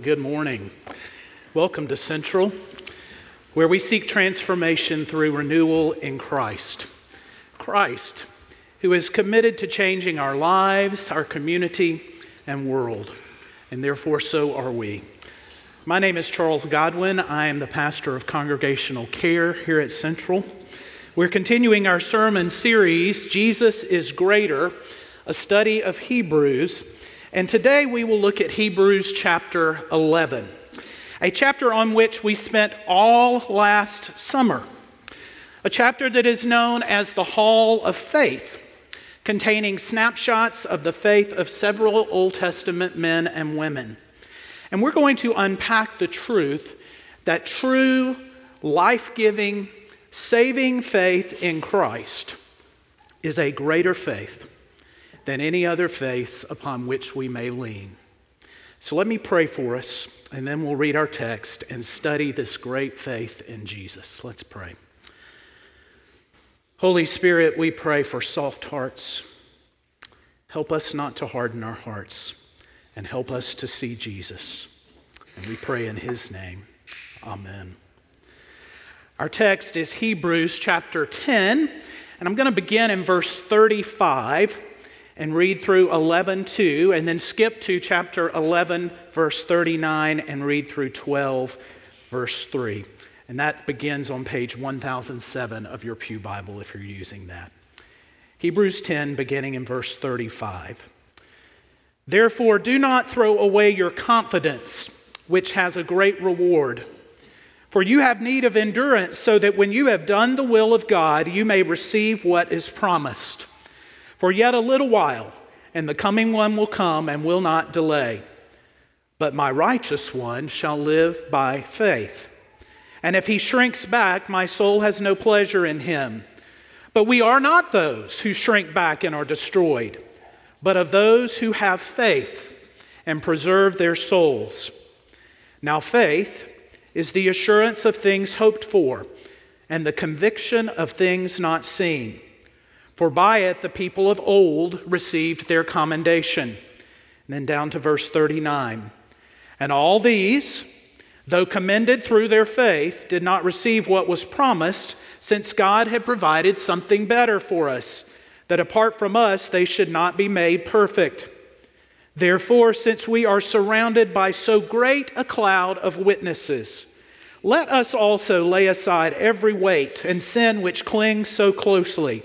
Good morning. Welcome to Central, where we seek transformation through renewal in Christ. Christ, who is committed to changing our lives, our community, and world, and therefore so are we. My name is Charles Godwin. I am the pastor of congregational care here at Central. We're continuing our sermon series, Jesus is Greater, a study of Hebrews. And today we will look at Hebrews chapter 11, a chapter on which we spent all last summer, a chapter that is known as the Hall of Faith, containing snapshots of the faith of several Old Testament men and women. And we're going to unpack the truth that true, life giving, saving faith in Christ is a greater faith than any other face upon which we may lean. So let me pray for us, and then we'll read our text and study this great faith in Jesus. Let's pray. Holy Spirit, we pray for soft hearts. Help us not to harden our hearts, and help us to see Jesus. And we pray in his name. Amen. Our text is Hebrews chapter 10, and I'm going to begin in verse 35 and read through 11 2, and then skip to chapter 11, verse 39, and read through 12, verse 3. And that begins on page 1007 of your Pew Bible if you're using that. Hebrews 10, beginning in verse 35. Therefore, do not throw away your confidence, which has a great reward. For you have need of endurance, so that when you have done the will of God, you may receive what is promised. For yet a little while, and the coming one will come and will not delay. But my righteous one shall live by faith. And if he shrinks back, my soul has no pleasure in him. But we are not those who shrink back and are destroyed, but of those who have faith and preserve their souls. Now, faith is the assurance of things hoped for and the conviction of things not seen. For by it the people of old received their commendation. And then down to verse 39. And all these, though commended through their faith, did not receive what was promised, since God had provided something better for us, that apart from us they should not be made perfect. Therefore, since we are surrounded by so great a cloud of witnesses, let us also lay aside every weight and sin which clings so closely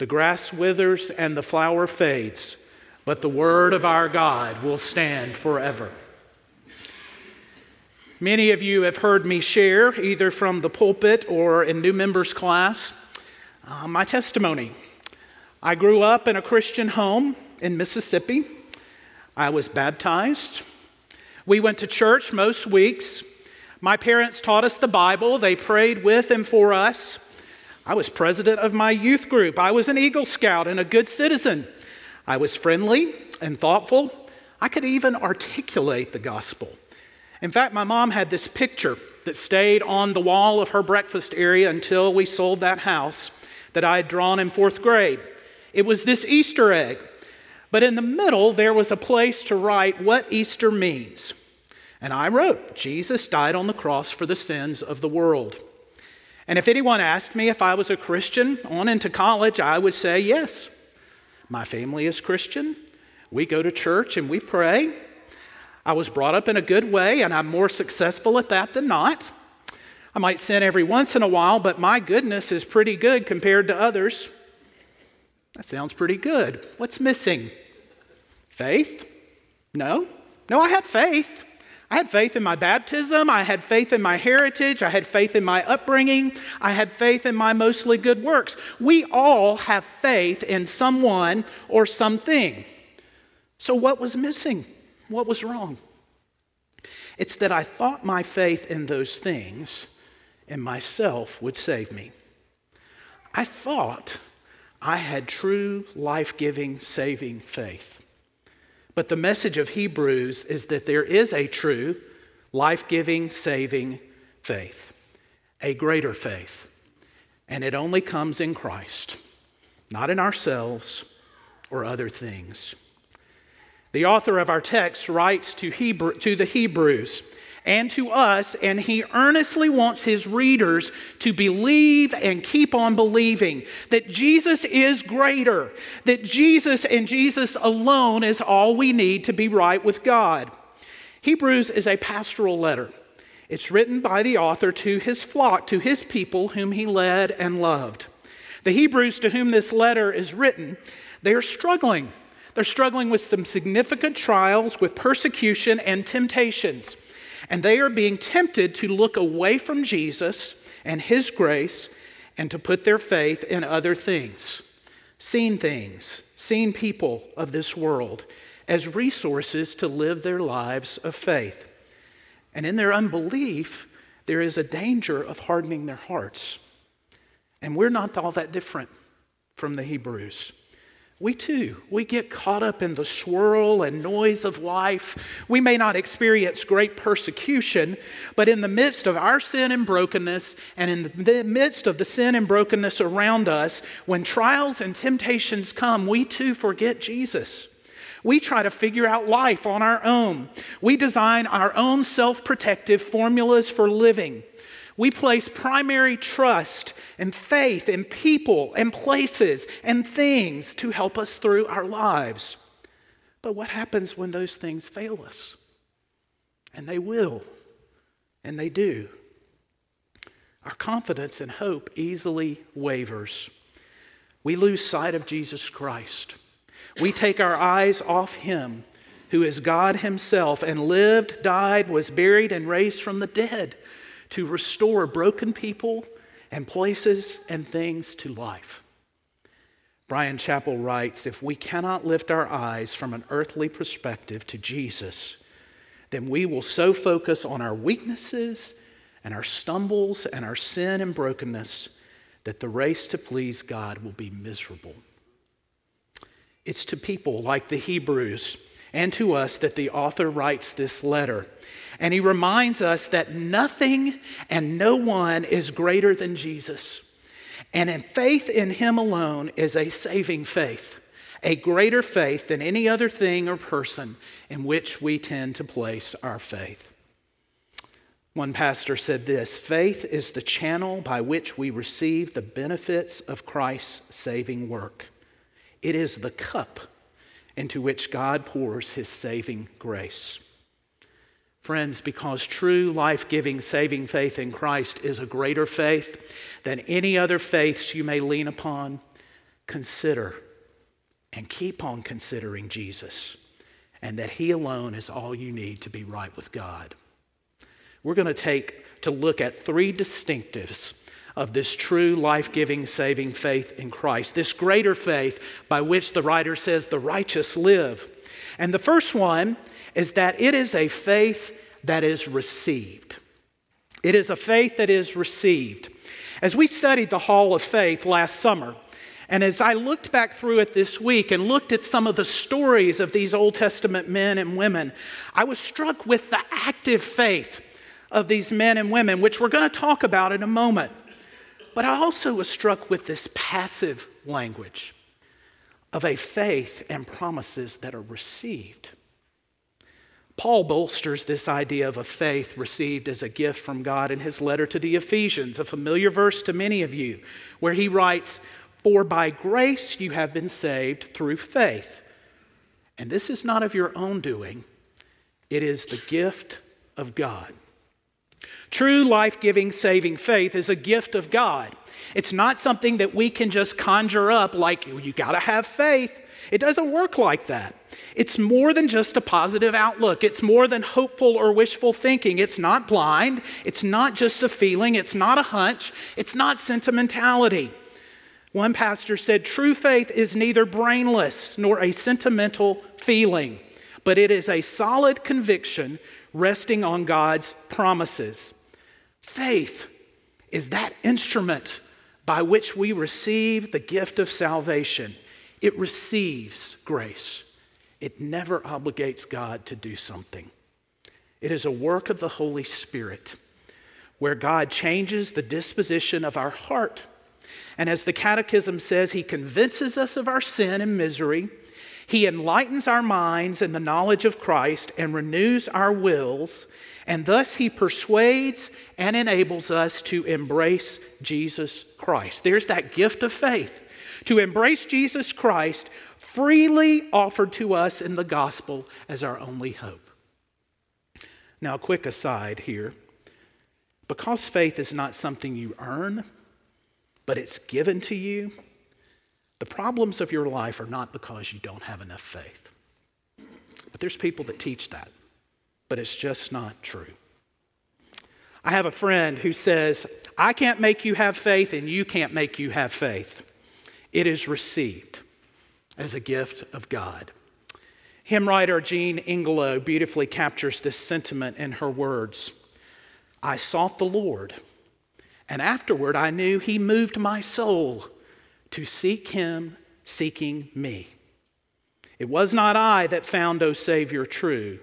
The grass withers and the flower fades, but the word of our God will stand forever. Many of you have heard me share, either from the pulpit or in new members class, uh, my testimony. I grew up in a Christian home in Mississippi. I was baptized. We went to church most weeks. My parents taught us the Bible, they prayed with and for us. I was president of my youth group. I was an Eagle Scout and a good citizen. I was friendly and thoughtful. I could even articulate the gospel. In fact, my mom had this picture that stayed on the wall of her breakfast area until we sold that house that I had drawn in fourth grade. It was this Easter egg, but in the middle there was a place to write what Easter means. And I wrote, Jesus died on the cross for the sins of the world. And if anyone asked me if I was a Christian on into college, I would say yes. My family is Christian. We go to church and we pray. I was brought up in a good way, and I'm more successful at that than not. I might sin every once in a while, but my goodness is pretty good compared to others. That sounds pretty good. What's missing? Faith? No. No, I had faith. I had faith in my baptism. I had faith in my heritage. I had faith in my upbringing. I had faith in my mostly good works. We all have faith in someone or something. So, what was missing? What was wrong? It's that I thought my faith in those things and myself would save me. I thought I had true life giving, saving faith. But the message of Hebrews is that there is a true, life giving, saving faith, a greater faith. And it only comes in Christ, not in ourselves or other things. The author of our text writes to, Hebrew, to the Hebrews and to us, and he earnestly wants his readers to believe and keep on believing that Jesus is greater, that Jesus and Jesus alone is all we need to be right with God. Hebrews is a pastoral letter. It's written by the author to his flock, to his people whom he led and loved. The Hebrews to whom this letter is written, they are struggling. They're struggling with some significant trials, with persecution and temptations. And they are being tempted to look away from Jesus and his grace and to put their faith in other things, seen things, seen people of this world as resources to live their lives of faith. And in their unbelief, there is a danger of hardening their hearts. And we're not all that different from the Hebrews. We too, we get caught up in the swirl and noise of life. We may not experience great persecution, but in the midst of our sin and brokenness, and in the midst of the sin and brokenness around us, when trials and temptations come, we too forget Jesus. We try to figure out life on our own. We design our own self protective formulas for living. We place primary trust and faith in people and places and things to help us through our lives. But what happens when those things fail us? And they will, and they do. Our confidence and hope easily wavers. We lose sight of Jesus Christ. We take our eyes off Him, who is God Himself and lived, died, was buried, and raised from the dead to restore broken people and places and things to life. Bryan Chapell writes If we cannot lift our eyes from an earthly perspective to Jesus, then we will so focus on our weaknesses and our stumbles and our sin and brokenness that the race to please God will be miserable. It's to people like the Hebrews and to us that the author writes this letter. And he reminds us that nothing and no one is greater than Jesus. And in faith in him alone is a saving faith, a greater faith than any other thing or person in which we tend to place our faith. One pastor said this faith is the channel by which we receive the benefits of Christ's saving work. It is the cup into which God pours his saving grace. Friends, because true life giving, saving faith in Christ is a greater faith than any other faiths you may lean upon, consider and keep on considering Jesus and that He alone is all you need to be right with God. We're going to take to look at three distinctives of this true life giving, saving faith in Christ, this greater faith by which the writer says the righteous live. And the first one is that it is a faith that is received. It is a faith that is received. As we studied the Hall of Faith last summer, and as I looked back through it this week and looked at some of the stories of these Old Testament men and women, I was struck with the active faith of these men and women, which we're going to talk about in a moment. But I also was struck with this passive language of a faith and promises that are received. Paul bolsters this idea of a faith received as a gift from God in his letter to the Ephesians, a familiar verse to many of you, where he writes, For by grace you have been saved through faith. And this is not of your own doing, it is the gift of God. True life giving, saving faith is a gift of God. It's not something that we can just conjure up like, you got to have faith. It doesn't work like that. It's more than just a positive outlook. It's more than hopeful or wishful thinking. It's not blind. It's not just a feeling. It's not a hunch. It's not sentimentality. One pastor said, True faith is neither brainless nor a sentimental feeling, but it is a solid conviction resting on God's promises. Faith is that instrument by which we receive the gift of salvation. It receives grace, it never obligates God to do something. It is a work of the Holy Spirit where God changes the disposition of our heart. And as the Catechism says, He convinces us of our sin and misery. He enlightens our minds in the knowledge of Christ and renews our wills, and thus He persuades and enables us to embrace Jesus Christ. There's that gift of faith to embrace Jesus Christ freely offered to us in the gospel as our only hope. Now, a quick aside here. Because faith is not something you earn, but it's given to you, the problems of your life are not because you don't have enough faith. But there's people that teach that, but it's just not true. I have a friend who says, I can't make you have faith, and you can't make you have faith. It is received as a gift of God. Hymn writer Jean Ingelow beautifully captures this sentiment in her words I sought the Lord, and afterward I knew He moved my soul to seek Him, seeking me. It was not I that found, O Savior, true.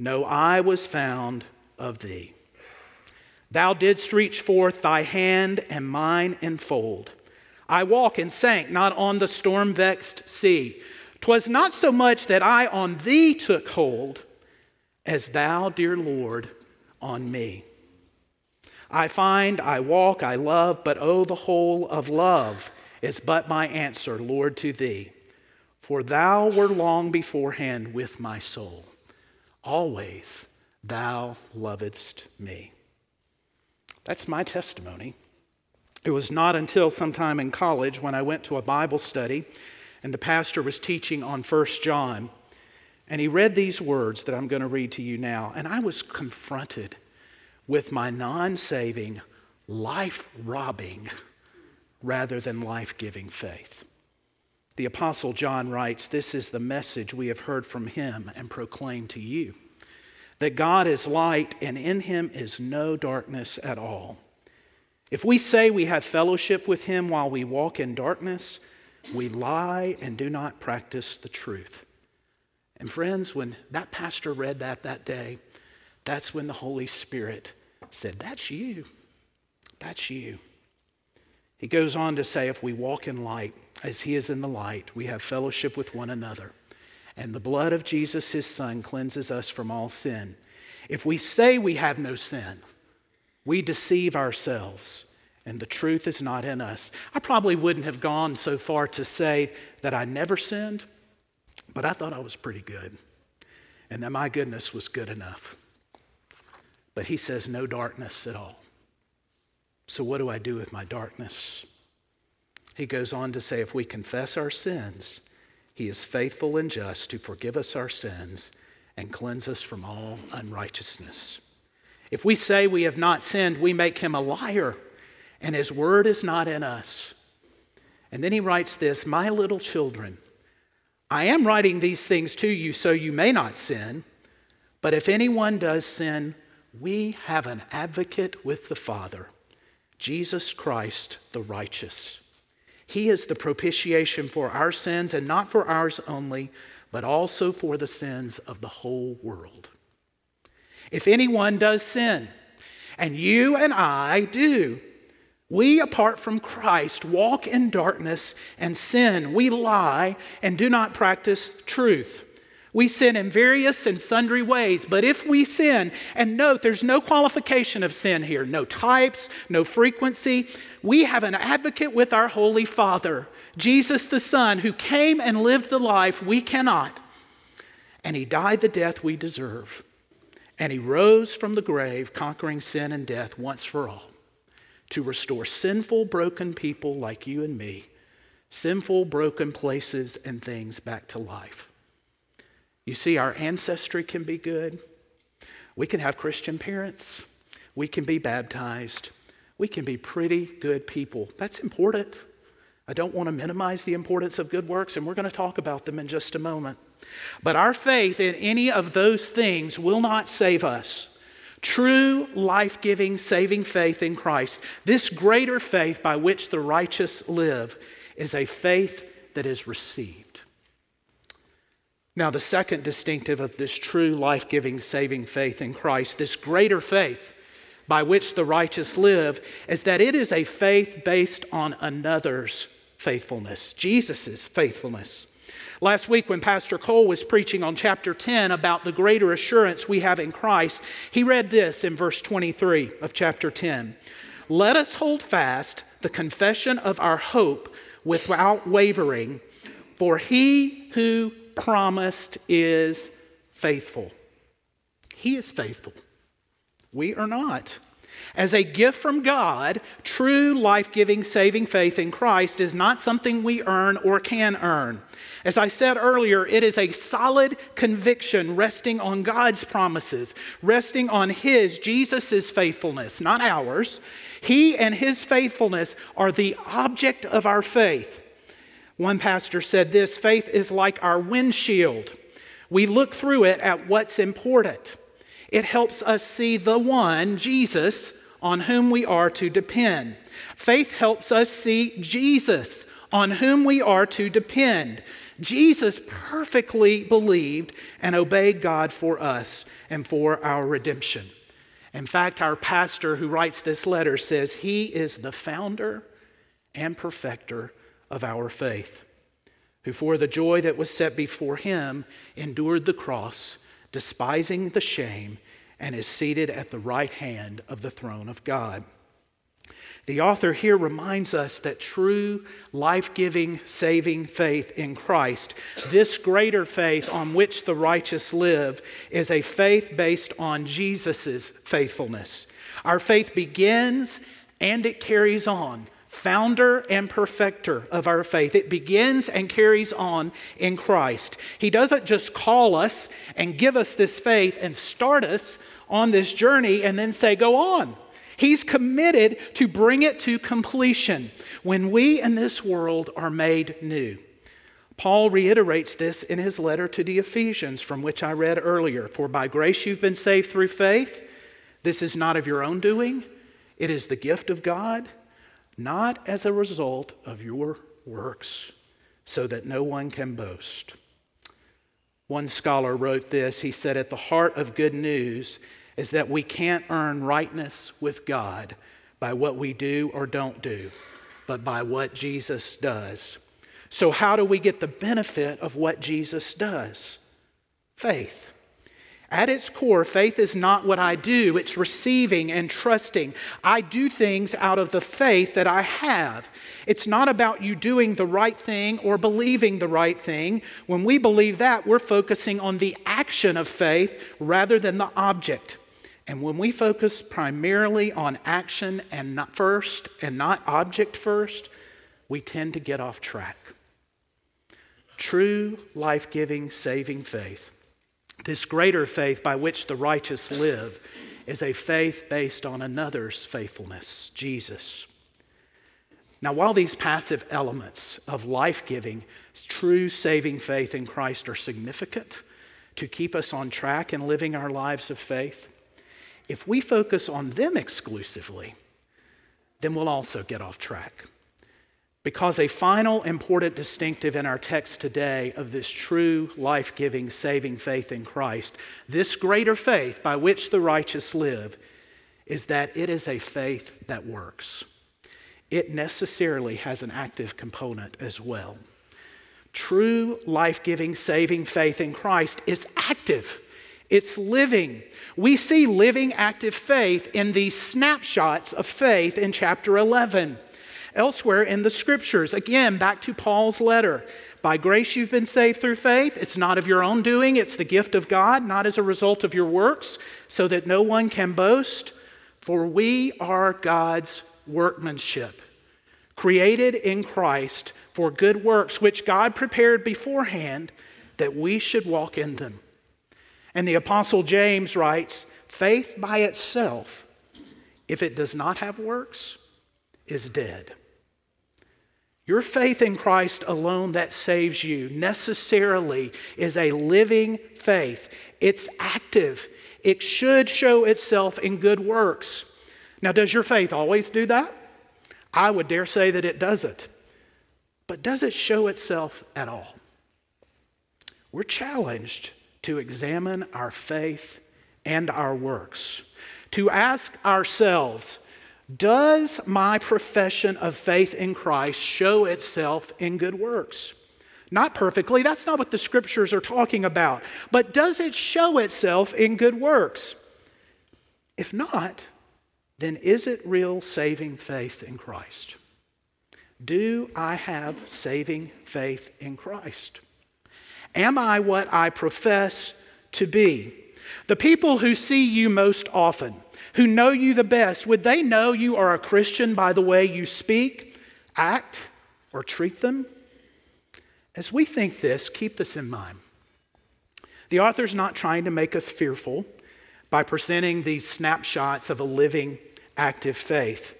No, I was found of Thee. Thou didst reach forth thy hand and mine enfold. I walk and sank not on the storm vexed sea. 'Twas not so much that I on thee took hold, as thou, dear Lord, on me. I find, I walk, I love, but oh, the whole of love is but my answer, Lord, to thee. For thou were long beforehand with my soul. Always thou lovedst me. That's my testimony. It was not until sometime in college when I went to a Bible study and the pastor was teaching on 1 John. And he read these words that I'm going to read to you now. And I was confronted with my non saving, life robbing, rather than life giving faith. The Apostle John writes, This is the message we have heard from him and proclaimed to you that God is light and in him is no darkness at all. If we say we have fellowship with him while we walk in darkness, we lie and do not practice the truth. And friends, when that pastor read that that day, that's when the Holy Spirit said, That's you. That's you. He goes on to say, If we walk in light as he is in the light, we have fellowship with one another. And the blood of Jesus, his son, cleanses us from all sin. If we say we have no sin, we deceive ourselves and the truth is not in us. I probably wouldn't have gone so far to say that I never sinned, but I thought I was pretty good and that my goodness was good enough. But he says, no darkness at all. So, what do I do with my darkness? He goes on to say, if we confess our sins, he is faithful and just to forgive us our sins and cleanse us from all unrighteousness. If we say we have not sinned, we make him a liar and his word is not in us. And then he writes this My little children, I am writing these things to you so you may not sin, but if anyone does sin, we have an advocate with the Father, Jesus Christ the righteous. He is the propitiation for our sins, and not for ours only, but also for the sins of the whole world. If anyone does sin, and you and I do, we, apart from Christ, walk in darkness and sin. We lie and do not practice truth. We sin in various and sundry ways, but if we sin, and note there's no qualification of sin here, no types, no frequency, we have an advocate with our Holy Father, Jesus the Son, who came and lived the life we cannot. And he died the death we deserve. And he rose from the grave, conquering sin and death once for all to restore sinful, broken people like you and me, sinful, broken places and things back to life. You see, our ancestry can be good. We can have Christian parents. We can be baptized. We can be pretty good people. That's important. I don't want to minimize the importance of good works, and we're going to talk about them in just a moment. But our faith in any of those things will not save us. True, life giving, saving faith in Christ, this greater faith by which the righteous live, is a faith that is received. Now, the second distinctive of this true, life giving, saving faith in Christ, this greater faith by which the righteous live, is that it is a faith based on another's faithfulness, Jesus' faithfulness. Last week, when Pastor Cole was preaching on chapter 10 about the greater assurance we have in Christ, he read this in verse 23 of chapter 10 Let us hold fast the confession of our hope without wavering, for he who promised is faithful. He is faithful. We are not. As a gift from God, true life giving, saving faith in Christ is not something we earn or can earn. As I said earlier, it is a solid conviction resting on God's promises, resting on His, Jesus' faithfulness, not ours. He and His faithfulness are the object of our faith. One pastor said this faith is like our windshield. We look through it at what's important. It helps us see the one, Jesus, on whom we are to depend. Faith helps us see Jesus, on whom we are to depend. Jesus perfectly believed and obeyed God for us and for our redemption. In fact, our pastor who writes this letter says he is the founder and perfecter of our faith, who for the joy that was set before him endured the cross despising the shame, and is seated at the right hand of the throne of God. The author here reminds us that true, life giving, saving faith in Christ, this greater faith on which the righteous live, is a faith based on Jesus' faithfulness. Our faith begins and it carries on founder and perfecter of our faith. It begins and carries on in Christ. He doesn't just call us and give us this faith and start us on this journey and then say, go on. He's committed to bring it to completion when we in this world are made new. Paul reiterates this in his letter to the Ephesians, from which I read earlier. For by grace you've been saved through faith. This is not of your own doing, it is the gift of God not as a result of your works, so that no one can boast. One scholar wrote this. He said, At the heart of good news is that we can't earn rightness with God by what we do or don't do, but by what Jesus does. So, how do we get the benefit of what Jesus does? Faith. At its core, faith is not what I do, it's receiving and trusting. I do things out of the faith that I have. It's not about you doing the right thing or believing the right thing. When we believe that, we're focusing on the action of faith rather than the object. And when we focus primarily on action and not first and not object first, we tend to get off track. True life giving, saving faith this greater faith by which the righteous live is a faith based on another's faithfulness, Jesus. Now, while these passive elements of life giving, true saving faith in Christ are significant to keep us on track in living our lives of faith, if we focus on them exclusively, then we'll also get off track. Because a final important distinctive in our text today of this true life giving, saving faith in Christ, this greater faith by which the righteous live, is that it is a faith that works. It necessarily has an active component as well. True life giving, saving faith in Christ is active. It's living. We see living, active faith in these snapshots of faith in chapter 11. Elsewhere in the scriptures, again, back to Paul's letter. By grace you've been saved through faith. It's not of your own doing, it's the gift of God, not as a result of your works, so that no one can boast. For we are God's workmanship, created in Christ for good works, which God prepared beforehand that we should walk in them. And the Apostle James writes faith by itself, if it does not have works, is dead. Your faith in Christ alone that saves you necessarily is a living faith. It's active. It should show itself in good works. Now, does your faith always do that? I would dare say that it doesn't. But does it show itself at all? We're challenged to examine our faith and our works, to ask ourselves, does my profession of faith in Christ show itself in good works? Not perfectly, that's not what the scriptures are talking about, but does it show itself in good works? If not, then is it real saving faith in Christ? Do I have saving faith in Christ? Am I what I profess to be? The people who see you most often, who know you the best, would they know you are a Christian by the way you speak, act, or treat them? As we think this, keep this in mind. The author's not trying to make us fearful by presenting these snapshots of a living, active faith,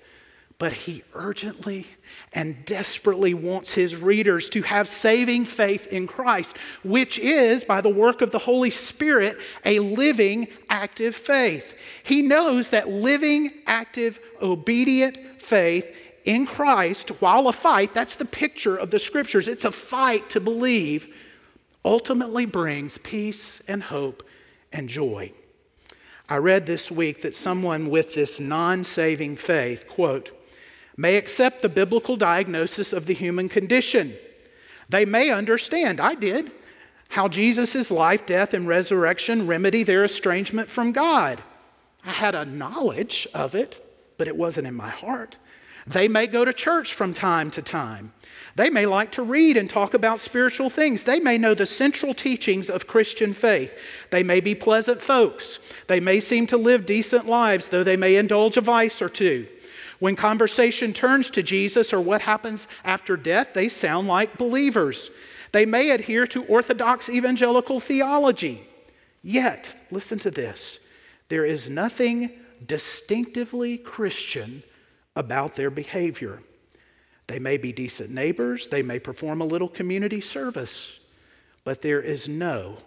but he urgently and desperately wants his readers to have saving faith in Christ, which is, by the work of the Holy Spirit, a living, active faith. He knows that living, active, obedient faith in Christ, while a fight, that's the picture of the scriptures, it's a fight to believe, ultimately brings peace and hope and joy. I read this week that someone with this non saving faith, quote, may accept the biblical diagnosis of the human condition. They may understand, I did, how Jesus' life, death, and resurrection remedy their estrangement from God. I had a knowledge of it, but it wasn't in my heart. They may go to church from time to time. They may like to read and talk about spiritual things. They may know the central teachings of Christian faith. They may be pleasant folks. They may seem to live decent lives, though they may indulge a vice or two. When conversation turns to Jesus or what happens after death, they sound like believers. They may adhere to orthodox evangelical theology. Yet, listen to this there is nothing distinctively Christian about their behavior. They may be decent neighbors, they may perform a little community service, but there is no,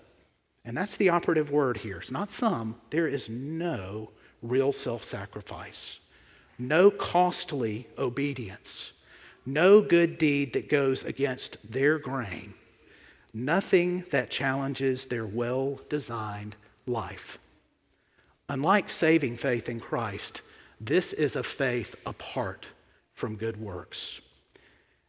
and that's the operative word here, it's not some, there is no real self sacrifice no costly obedience, no good deed that goes against their grain, nothing that challenges their well designed life. Unlike saving faith in Christ, this is a faith apart from good works.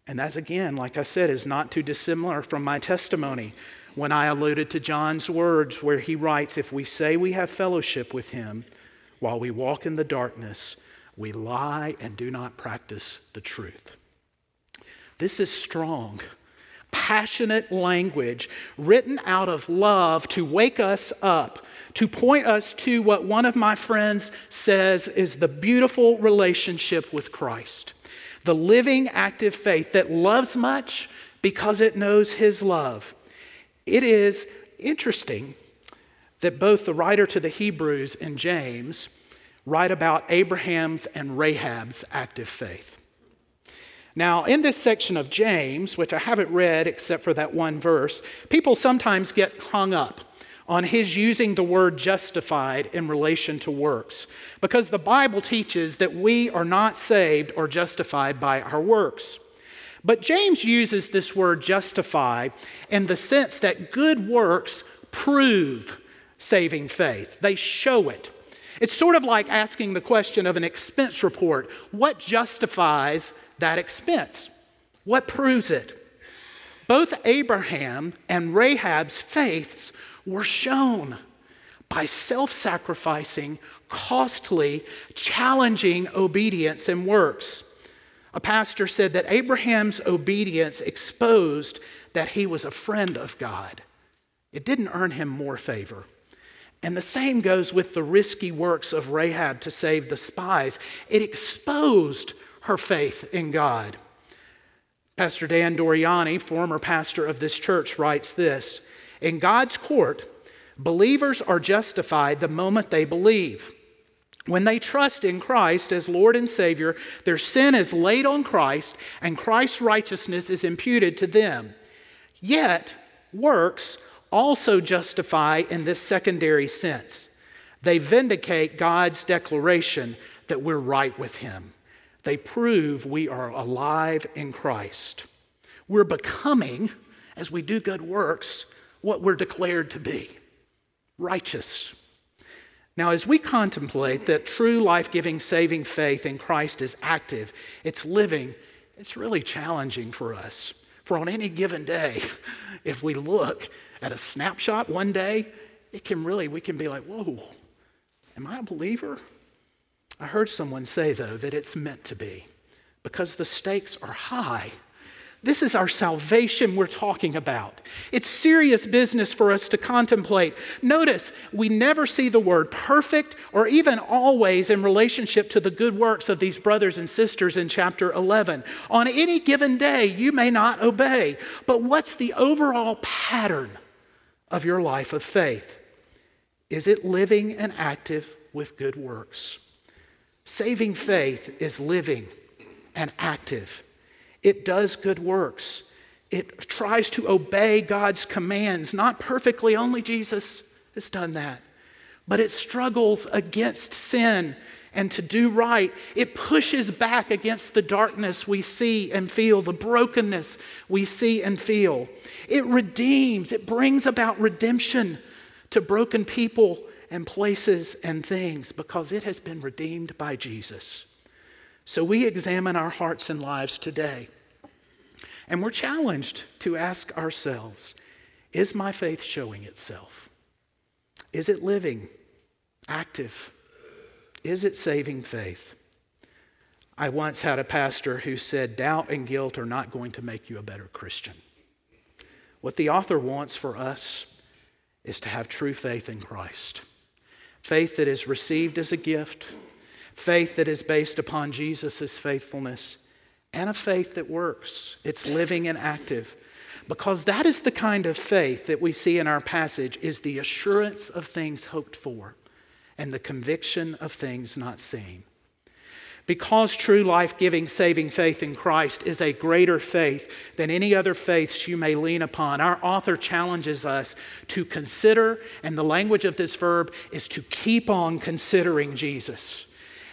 And that, again, like I said, is not too dissimilar from my testimony when I alluded to John's words, where he writes, If we say we have fellowship with him while we walk in the darkness, we lie and do not practice the truth. This is strong, passionate language written out of love to wake us up, to point us to what one of my friends says is the beautiful relationship with Christ. The living, active faith that loves much because it knows his love. It is interesting that both the writer to the Hebrews and James write about Abraham's and Rahab's active faith. Now, in this section of James, which I haven't read except for that one verse, people sometimes get hung up on his using the word justified in relation to works, because the Bible teaches that we are not saved or justified by our works. But James uses this word justify in the sense that good works prove saving faith, they show it. It's sort of like asking the question of an expense report what justifies that expense? What proves it? Both Abraham and Rahab's faiths were shown by self sacrificing, costly, challenging obedience and works. A pastor said that Abraham's obedience exposed that he was a friend of God. It didn't earn him more favor. And the same goes with the risky works of Rahab to save the spies. It exposed her faith in God. Pastor Dan Doriani, former pastor of this church, writes this In God's court, believers are justified the moment they believe. When they trust in Christ as Lord and Savior, their sin is laid on Christ, and Christ's righteousness is imputed to them. Yet, works also justify in this secondary sense. They vindicate God's declaration that we're right with Him. They prove we are alive in Christ. We're becoming, as we do good works, what we're declared to be righteous. Now, as we contemplate that true life giving, saving faith in Christ is active, it's living, it's really challenging for us. For on any given day, if we look at a snapshot one day, it can really, we can be like, whoa, am I a believer? I heard someone say, though, that it's meant to be because the stakes are high. This is our salvation we're talking about. It's serious business for us to contemplate. Notice, we never see the word perfect or even always in relationship to the good works of these brothers and sisters in chapter 11. On any given day, you may not obey, but what's the overall pattern of your life of faith? Is it living and active with good works? Saving faith is living and active it does good works. It tries to obey God's commands, not perfectly, only Jesus has done that. But it struggles against sin and to do right. It pushes back against the darkness we see and feel, the brokenness we see and feel. It redeems, it brings about redemption to broken people and places and things because it has been redeemed by Jesus. So we examine our hearts and lives today. And we're challenged to ask ourselves is my faith showing itself? Is it living, active? Is it saving faith? I once had a pastor who said, Doubt and guilt are not going to make you a better Christian. What the author wants for us is to have true faith in Christ. Faith that is received as a gift, faith that is based upon Jesus' faithfulness, and a faith that works. It's living and active. Because that is the kind of faith that we see in our passage is the assurance of things hoped for and the conviction of things not seen. Because true life giving, saving faith in Christ is a greater faith than any other faiths you may lean upon, our author challenges us to consider, and the language of this verb is to keep on considering Jesus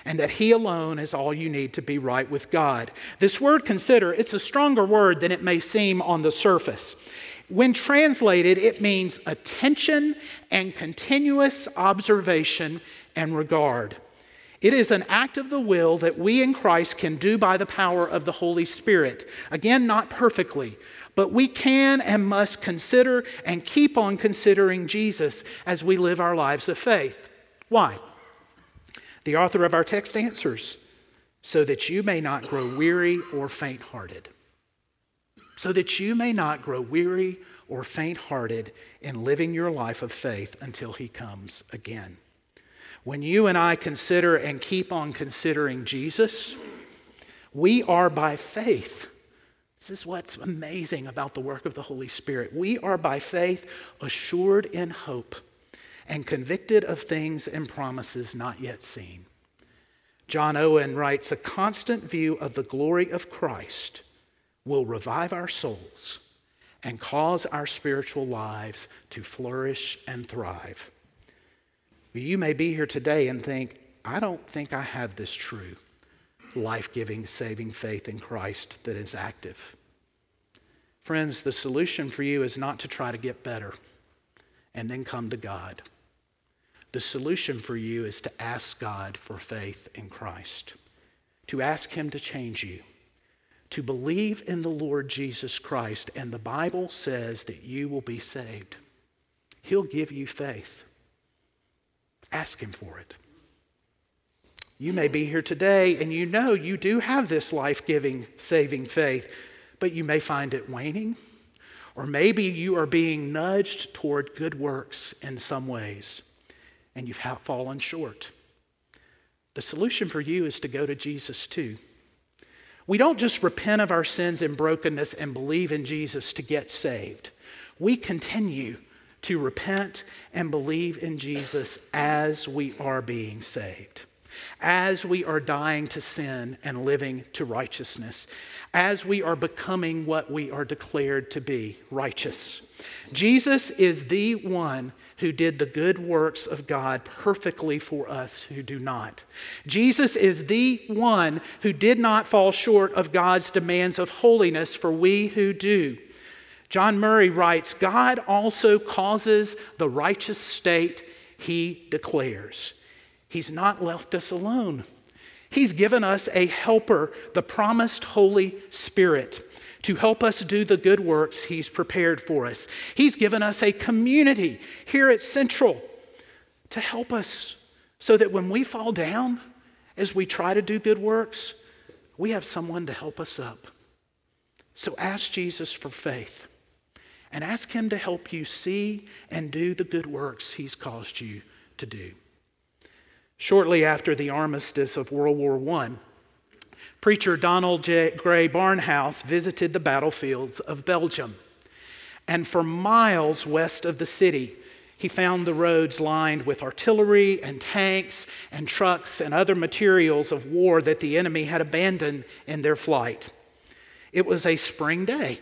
and that He alone is all you need to be right with God. This word consider, it's a stronger word than it may seem on the surface. When translated, it means attention and continuous observation and regard. It is an act of the will that we in Christ can do by the power of the Holy Spirit. Again, not perfectly, but we can and must consider and keep on considering Jesus as we live our lives of faith. Why? The author of our text answers, so that you may not grow weary or faint hearted. So that you may not grow weary or faint hearted in living your life of faith until he comes again. When you and I consider and keep on considering Jesus, we are by faith. This is what's amazing about the work of the Holy Spirit. We are by faith assured in hope and convicted of things and promises not yet seen. John Owen writes A constant view of the glory of Christ will revive our souls and cause our spiritual lives to flourish and thrive. You may be here today and think, I don't think I have this true, life giving, saving faith in Christ that is active. Friends, the solution for you is not to try to get better and then come to God. The solution for you is to ask God for faith in Christ, to ask Him to change you, to believe in the Lord Jesus Christ, and the Bible says that you will be saved. He'll give you faith. Ask Him for it. You may be here today and you know you do have this life giving, saving faith, but you may find it waning. Or maybe you are being nudged toward good works in some ways and you've fallen short. The solution for you is to go to Jesus too. We don't just repent of our sins and brokenness and believe in Jesus to get saved. We continue to repent and believe in Jesus as we are being saved. as we are dying to sin and living to righteousness, as we are becoming what we are declared to be righteous. Jesus is the one who did the good works of God perfectly for us who do not. Jesus is the one who did not fall short of God's demands of holiness for we who do. John Murray writes God also causes the righteous state he declares. He's not left us alone. He's given us a helper, the promised Holy Spirit, to help us do the good works He's prepared for us. He's given us a community here at Central to help us so that when we fall down as we try to do good works, we have someone to help us up. So ask Jesus for faith and ask Him to help you see and do the good works He's caused you to do. Shortly after the armistice of World War I, preacher Donald J. Grey Barnhouse visited the battlefields of Belgium. And for miles west of the city, he found the roads lined with artillery and tanks and trucks and other materials of war that the enemy had abandoned in their flight. It was a spring day.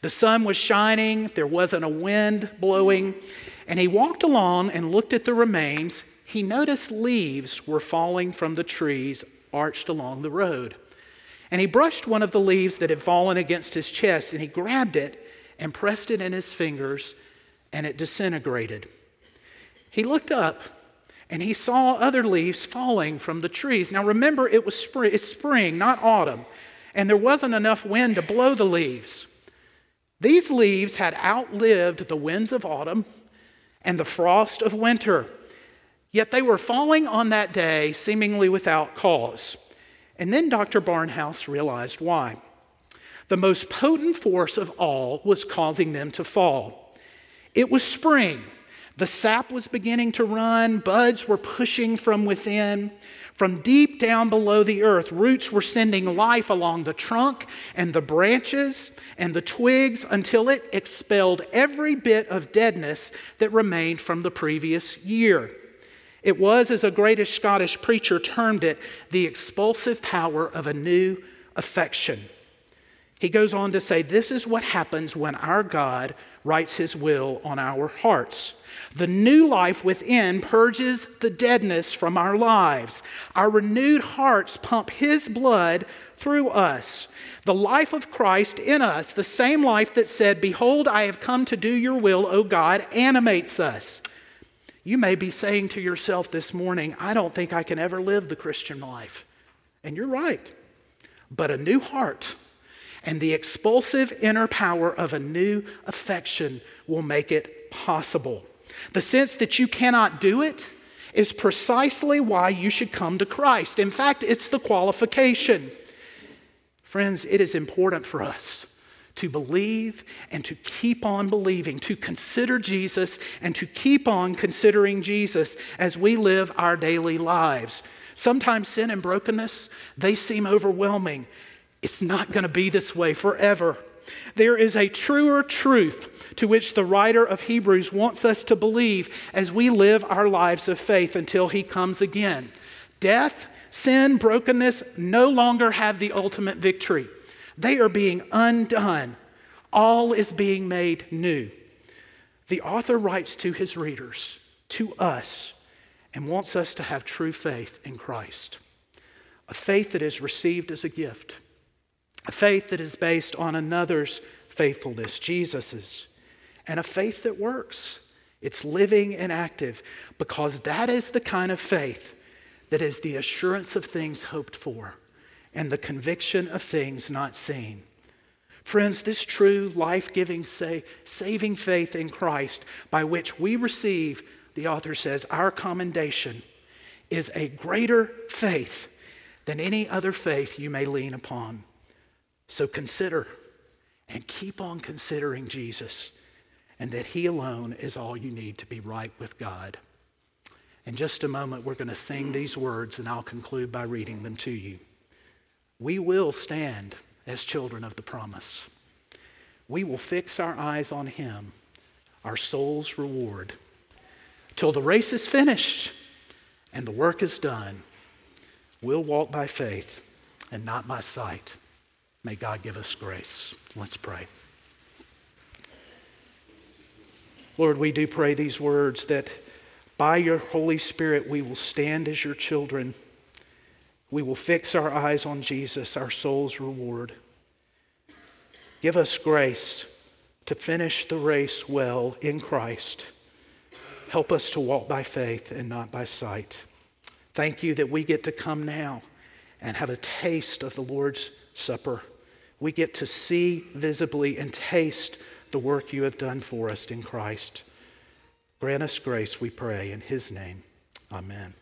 The sun was shining, there wasn't a wind blowing, and he walked along and looked at the remains. He noticed leaves were falling from the trees arched along the road. And he brushed one of the leaves that had fallen against his chest, and he grabbed it and pressed it in his fingers, and it disintegrated. He looked up and he saw other leaves falling from the trees. Now remember, it was spring, it's spring, not autumn, and there wasn't enough wind to blow the leaves. These leaves had outlived the winds of autumn and the frost of winter, yet they were falling on that day seemingly without cause. And then Dr. Barnhouse realized why. The most potent force of all was causing them to fall. It was spring. The sap was beginning to run, buds were pushing from within. From deep down below the earth, roots were sending life along the trunk and the branches and the twigs until it expelled every bit of deadness that remained from the previous year. It was, as a great Scottish preacher termed it, the expulsive power of a new affection. He goes on to say, This is what happens when our God writes his will on our hearts. The new life within purges the deadness from our lives. Our renewed hearts pump his blood through us. The life of Christ in us, the same life that said, Behold, I have come to do your will, O God, animates us. You may be saying to yourself this morning, I don't think I can ever live the Christian life. And you're right. But a new heart and the expulsive inner power of a new affection will make it possible. The sense that you cannot do it is precisely why you should come to Christ. In fact, it's the qualification. Friends, it is important for us to believe and to keep on believing, to consider Jesus and to keep on considering Jesus as we live our daily lives. Sometimes sin and brokenness, they seem overwhelming. It's not going to be this way forever. There is a truer truth to which the writer of Hebrews wants us to believe as we live our lives of faith until he comes again. Death, sin, brokenness no longer have the ultimate victory. They are being undone. All is being made new. The author writes to his readers, to us, and wants us to have true faith in Christ. A faith that is received as a gift, a faith that is based on another's faithfulness, Jesus's, and a faith that works. It's living and active because that is the kind of faith that is the assurance of things hoped for and the conviction of things not seen. Friends, this true, life giving, say, saving faith in Christ by which we receive, the author says, our commendation is a greater faith than any other faith you may lean upon. So consider and keep on considering Jesus and that He alone is all you need to be right with God. In just a moment, we're going to sing these words, and I'll conclude by reading them to you we will stand as children of the promise. We will fix our eyes on Him, our soul's reward, till the race is finished and the work is done. We'll walk by faith and not by sight. May God give us grace. Let's pray. Lord, we do pray these words that by your Holy Spirit we will stand as your children. We will fix our eyes on Jesus, our soul's reward. Give us grace to finish the race well in Christ. Help us to walk by faith and not by sight. Thank you that we get to come now and have a taste of the Lord's Supper. We get to see visibly and taste the work you have done for us in Christ. Grant us grace, we pray, in His name. Amen.